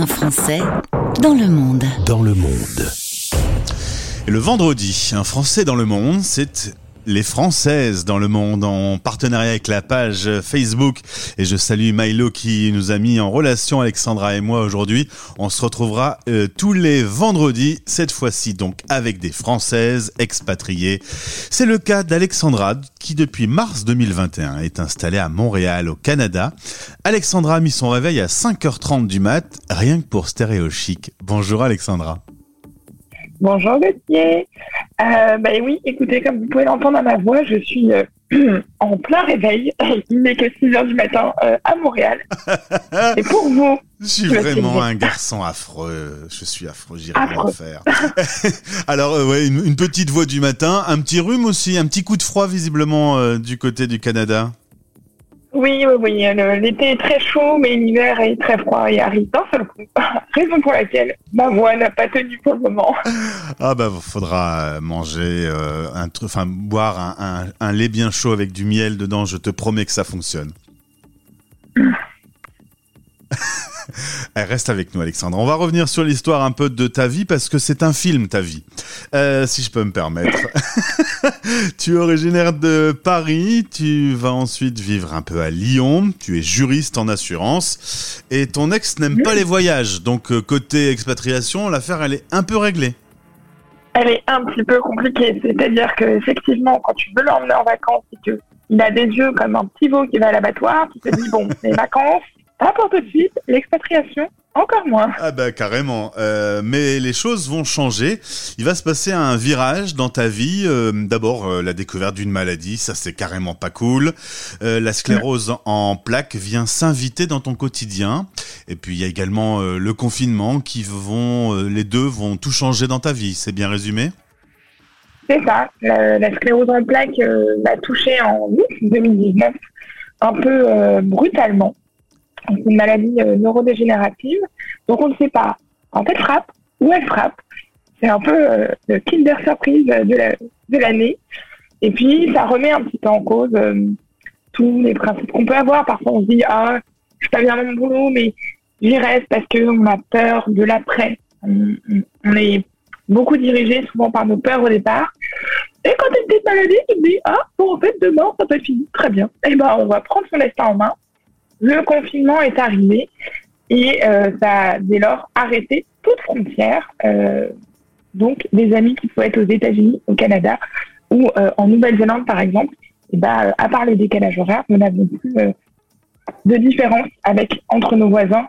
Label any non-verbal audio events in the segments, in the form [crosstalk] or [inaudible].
Un Français dans le monde. Dans le monde. Et le vendredi, un Français dans le monde, c'est les Françaises dans le monde en partenariat avec la page Facebook. Et je salue Milo qui nous a mis en relation Alexandra et moi aujourd'hui. On se retrouvera euh, tous les vendredis, cette fois-ci donc avec des Françaises expatriées. C'est le cas d'Alexandra qui depuis mars 2021 est installée à Montréal au Canada. Alexandra a mis son réveil à 5h30 du mat, rien que pour Stéréo Chic. Bonjour Alexandra. Bonjour Gauthier. Euh, ben oui, écoutez, comme vous pouvez l'entendre à ma voix, je suis euh, [clears throat] en plein réveil. [laughs] Il n'est que 6 heures du matin euh, à Montréal. [laughs] Et pour vous. Je suis vraiment un garçon affreux. Je suis affreux, j'irai rien faire. [laughs] Alors, euh, ouais, une, une, petite voix du matin, un petit rhume aussi, un petit coup de froid visiblement du côté du Canada. Oui, oui, oui. L'été est très chaud, mais l'hiver est très froid et arrive d'un seul coup. Raison pour laquelle ma voix n'a pas tenu pour le moment. [laughs] Ah bah, faudra manger euh, un truc, enfin boire un, un, un, lait bien chaud avec du miel dedans. Je te promets que ça fonctionne. [laughs] Elle reste avec nous, Alexandre. On va revenir sur l'histoire un peu de ta vie parce que c'est un film, ta vie, euh, si je peux me permettre. [laughs] tu es originaire de Paris, tu vas ensuite vivre un peu à Lyon, tu es juriste en assurance et ton ex n'aime pas les voyages. Donc euh, côté expatriation, l'affaire elle est un peu réglée. Elle est un petit peu compliquée, c'est-à-dire que effectivement, quand tu veux l'emmener en vacances et il a des yeux comme un petit veau qui va à l'abattoir, tu te dis bon, les vacances, pas pour tout de suite, l'expatriation, encore moins. Ah bah carrément. Euh, mais les choses vont changer. Il va se passer un virage dans ta vie. Euh, D'abord euh, la découverte d'une maladie, ça c'est carrément pas cool. Euh, la sclérose en plaques vient s'inviter dans ton quotidien. Et puis il y a également euh, le confinement qui vont, euh, les deux vont tout changer dans ta vie. C'est bien résumé? C'est ça. La, la, sclérose en plaques m'a touché en août 2019, un peu brutalement. C'est une maladie euh, neurodégénérative. Donc, on ne sait pas quand elle frappe, où elle frappe. C'est un peu euh, le Kinder Surprise de l'année. La, et puis, ça remet un petit peu en cause euh, tous les principes qu'on peut avoir. Parfois, on se dit, ah, je suis pas bien dans mon boulot, mais j'y reste parce qu'on a peur de l'après. On, on, est beaucoup dirigé souvent par nos peurs au départ. Et quand tu es maladie, tu te dis, ah, bon, en fait, demain, ça peut être fini. Très bien. Eh ben, on va prendre son destin en main le confinement est arrivé et euh, ça a dès lors arrêté toute frontière. Euh, donc, des amis qui pouvaient être aux États-Unis, au Canada ou euh, en Nouvelle-Zélande, par exemple, et bah, à part les décalages horaires, nous n'avons plus euh, de différence avec entre nos voisins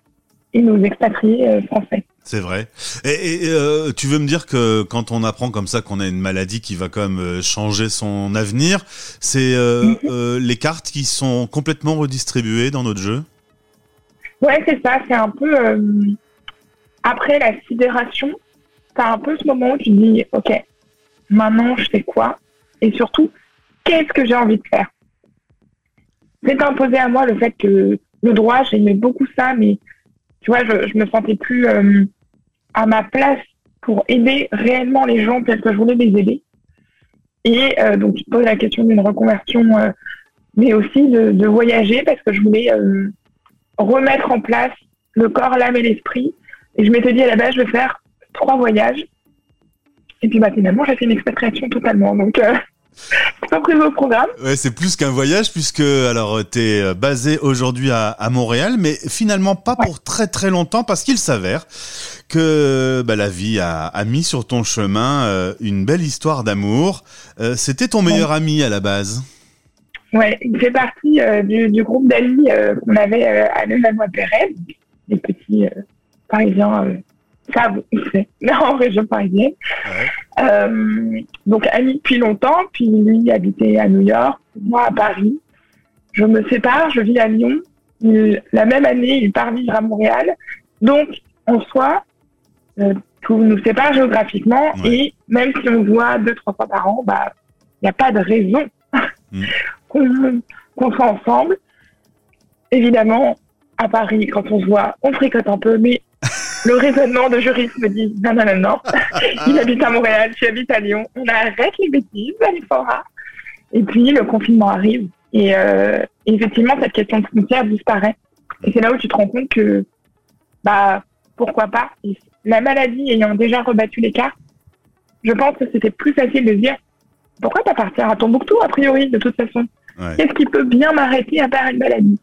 et nos expatriés euh, français. C'est vrai. Et, et euh, tu veux me dire que quand on apprend comme ça qu'on a une maladie qui va quand même euh, changer son avenir, c'est euh, mm -hmm. les cartes qui sont complètement redistribuées dans notre jeu? Ouais, c'est ça. C'est un peu après la sidération, t'as un peu ce moment où tu dis, ok, maintenant je fais quoi? Et surtout, qu'est-ce que j'ai envie de faire? C'est imposé à moi le fait que le droit, j'aimais beaucoup ça, mais tu vois, je, je me sentais plus euh, à ma place pour aider réellement les gens tels que je voulais les aider. Et euh, donc, je pose la question d'une reconversion, euh, mais aussi de, de, voyager parce que je voulais euh, remettre en place le corps, l'âme et l'esprit. Et je m'étais dit à la base, je vais faire trois voyages. Et puis, bah, finalement, j'ai fait une expatriation totalement. Donc, euh, c'est pas prévu au programme. Ouais, c'est plus qu'un voyage puisque alors t'es euh, basé aujourd'hui à, à, Montréal, mais finalement pas ouais. pour très très longtemps parce qu'il s'avère que bah, la vie a, a, mis sur ton chemin euh, une belle histoire d'amour. Euh, C'était ton meilleur ouais. ami à la base. Ouais, il fait partie euh, du, du, groupe d'amis qu'on avait à Levallois-Perret, les petits Parisiens c'est, [laughs] en région parisienne. Ouais. Euh, donc ami depuis longtemps, puis lui habitait à New York, moi à Paris. Je me sépare, je vis à Lyon. Il, la même année, il part vivre à Montréal. Donc, en soi, euh, tout nous sépare géographiquement ouais. et même si on voit deux, trois fois par an, bah, il n'y a pas de raison [laughs] mm. [laughs] qu'on qu soit ensemble. Évidemment, à Paris, quand on se voit, on fricote un peu, mais le raisonnement de juriste me dit non, non, non, non. [laughs] Il habite à Montréal, tu habites à Lyon. On arrête les bêtises, Alifora. Et puis, le confinement arrive. Et euh, effectivement, cette question de frontière disparaît. Et c'est là où tu te rends compte que, bah, pourquoi pas? la maladie ayant déjà rebattu les cartes, je pense que c'était plus facile de dire pourquoi pas partir à Tombouctou a priori de toute façon? Qu'est-ce qui peut bien m'arrêter à part une maladie?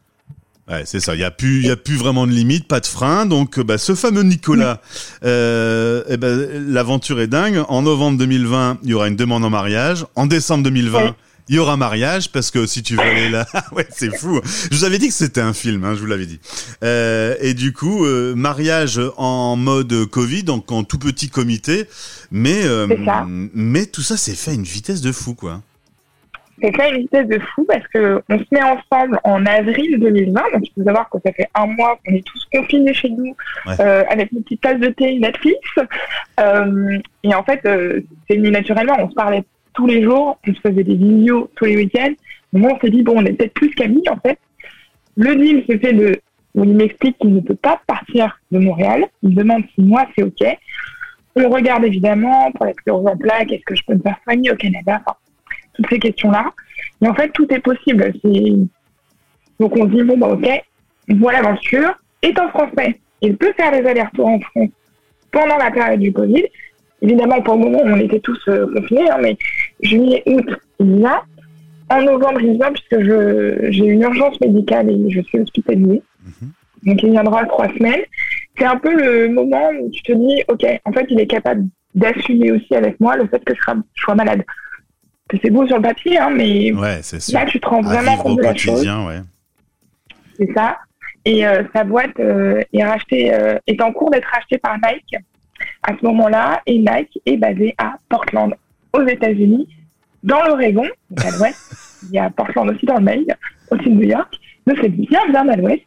Ouais, c'est ça. Il y a plus, il y a plus vraiment de limite, pas de frein. Donc, bah, ce fameux Nicolas, euh, eh ben, l'aventure est dingue. En novembre 2020, il y aura une demande en mariage. En décembre 2020, il y aura mariage parce que si tu veux aller là, [laughs] ouais, c'est fou. Je vous avais dit que c'était un film, hein, je vous l'avais dit. Euh, et du coup, euh, mariage en mode Covid, donc en tout petit comité, mais euh, mais tout ça c'est fait à une vitesse de fou, quoi. C'est à une vitesse de fou parce que on se met ensemble en avril 2020, donc il faut savoir que ça fait un mois qu'on est tous confinés chez nous euh, avec une petite tasse de thé, Netflix. Euh, et en fait, euh, c'est venu naturellement. On se parlait tous les jours, on se faisait des vidéos tous les week-ends. Moi, on s'est dit, bon, on est peut-être plus qu'amis, en fait. Le deal se fait de, où il m'explique qu'il ne peut pas partir de Montréal. Il me demande si moi, c'est OK. On regarde évidemment pour la sclérose en plaques, est-ce que je peux me faire soigner au Canada, enfin, toutes ces questions-là. Et en fait, tout est possible. Donc, on se dit, bon, bah, OK, voilà l'aventure. Étant français, il peut faire des allers-retours en France pendant la période du Covid. Évidemment, pour le moment, on était tous euh, confinés, hein, mais juillet, août, il y a. En novembre, il vient puisque j'ai une urgence médicale et je suis hospitalisée. Mhm. Donc, il viendra trois semaines. C'est un peu le moment où tu te dis, OK, en fait, il est capable d'assumer aussi avec moi le fait que je sois, malade. C'est beau sur le papier, hein, mais là, tu te rends vraiment compte de la chose. Ouais. C'est ça. Et euh, sa boîte euh, est, rachetée, est en cours d'être rachetée par Nike à ce moment-là, et Nike est basé à Portland, aux États-Unis, dans l'Oregon, donc à l'ouest. [laughs] Il y a Portland aussi dans le Maine, aussi de New York. Donc c'est bien, bien à l'ouest.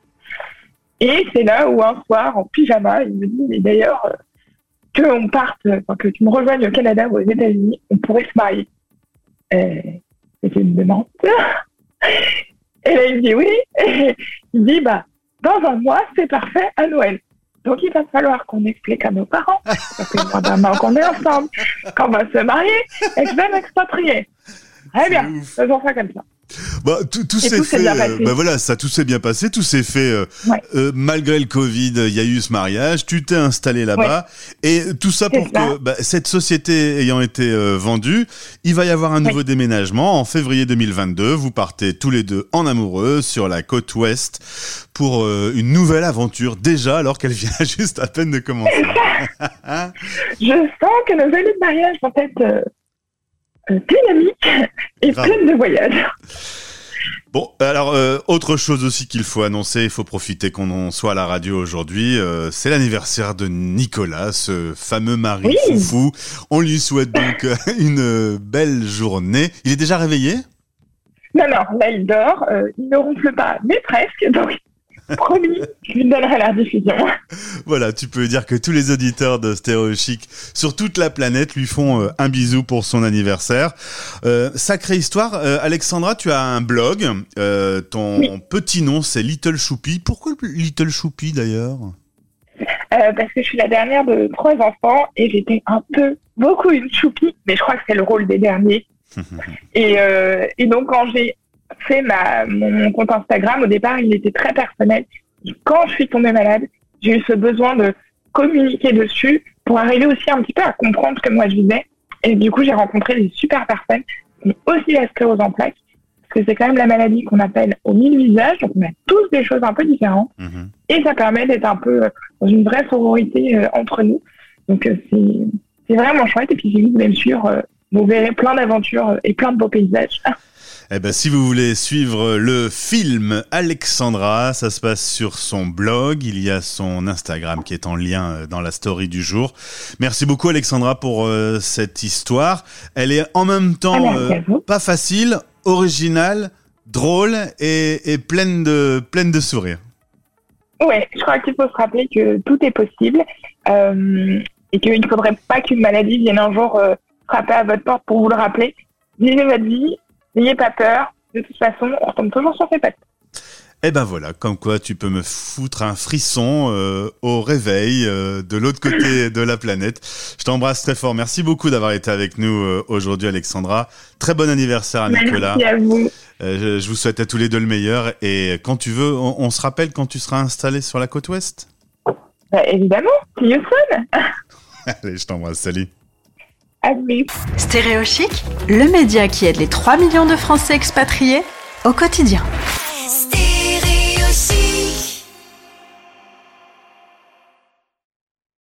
Et c'est là où un soir, en pyjama, il me dit, mais d'ailleurs, euh, que on parte, que tu me rejoignes au Canada ou aux États-Unis, on pourrait se marier. Euh, C'était une demande. [laughs] Et là, il me dit oui. Et [laughs] il dit, bah, dans un mois, c'est parfait à Noël. Donc il va falloir qu'on explique à nos parents, parce que moi d'un qu'on est ensemble, qu'on va se marier et que je vais m'expatrier. Très bien, faisons ça comme ça. Bah, tout, tout s'est fait. Euh, bah voilà, ça tout s'est bien passé, tout s'est fait euh, euh, malgré le Covid. Il y a eu ce mariage, tu t'es installé là-bas et tout ça pour que bah, cette société ayant été vendue, il va y avoir un nouveau déménagement en février 2022. Vous partez tous les deux en amoureux sur la côte ouest pour une nouvelle aventure déjà alors qu'elle vient [laughs] juste à peine de commencer. Je sens que nos années de mariage vont être dynamique et pleine de voyages. Bon, alors euh, autre chose aussi qu'il faut annoncer, il faut profiter qu'on en soit à la radio aujourd'hui, euh, c'est l'anniversaire de Nicolas, ce fameux mari foufou. On lui souhaite donc euh, une belle journée. Il est déjà réveillé? Non, non, là il dort, il ne ronfle pas, mais presque, donc Promis, je lui donnerai la diffusion. Voilà, tu peux dire que tous les auditeurs de Stéréo Chic sur toute la planète lui font euh, un bisou pour son anniversaire. Euh, sacrée histoire, euh, Alexandra, tu as un blog. ton petit nom, c'est Little Choupi. Pourquoi Little Choupi d'ailleurs? Parce que je suis la dernière de trois enfants et j'étais un peu, beaucoup une choupi, mais je crois que c'est le rôle des derniers. [laughs] et, et donc quand j'ai fait ma, mon, compte Instagram, au départ, il était très personnel. quand je suis tombée malade, j'ai eu ce besoin de communiquer dessus pour arriver aussi un petit peu à comprendre ce que moi je vivais. Et du coup, j'ai rencontré des super personnes, mais aussi la sclérose en plaques, parce que c'est quand même la maladie qu'on appelle au mille visages, donc on a tous des choses un peu différentes. Mhm. Et ça permet d'être un peu dans une vraie sororité euh, entre nous. Donc euh, c'est vraiment chouette. Et puis si vous voulez me suivre, euh, vous verrez plein d'aventures et plein de beaux paysages. [laughs] Eh ben, si vous voulez suivre le film Alexandra, ça se passe sur son blog. Il y a son Instagram qui est en lien euh, dans la story du jour. Merci beaucoup Alexandra pour euh, cette histoire. Elle est en même temps ah, euh, pas facile, originale, drôle et, pleine de pleine de sourires. Ouais, je crois qu'il faut se rappeler que tout est possible et qu'il ne faudrait pas qu'une maladie vienne un jour frapper à votre porte pour vous le rappeler. Vivez votre vie, N'ayez pas peur. De toute façon, on retombe toujours sur ses pattes. Eh ben voilà, comme quoi tu peux me foutre un frisson euh, au réveil euh, de l'autre côté de la planète. Je t'embrasse très fort. Merci beaucoup d'avoir été avec nous euh, aujourd'hui, Alexandra. Très bon anniversaire à Nicolas. Merci à vous. Je, vous souhaite à tous les deux le meilleur. Et quand tu veux, on, on, se rappelle quand tu seras installé sur la côte ouest? Bah, évidemment, soon. [laughs] Allez, je t'embrasse, salut. Admis. Stéréochic, le média qui aide les 3 millions de Français expatriés au quotidien.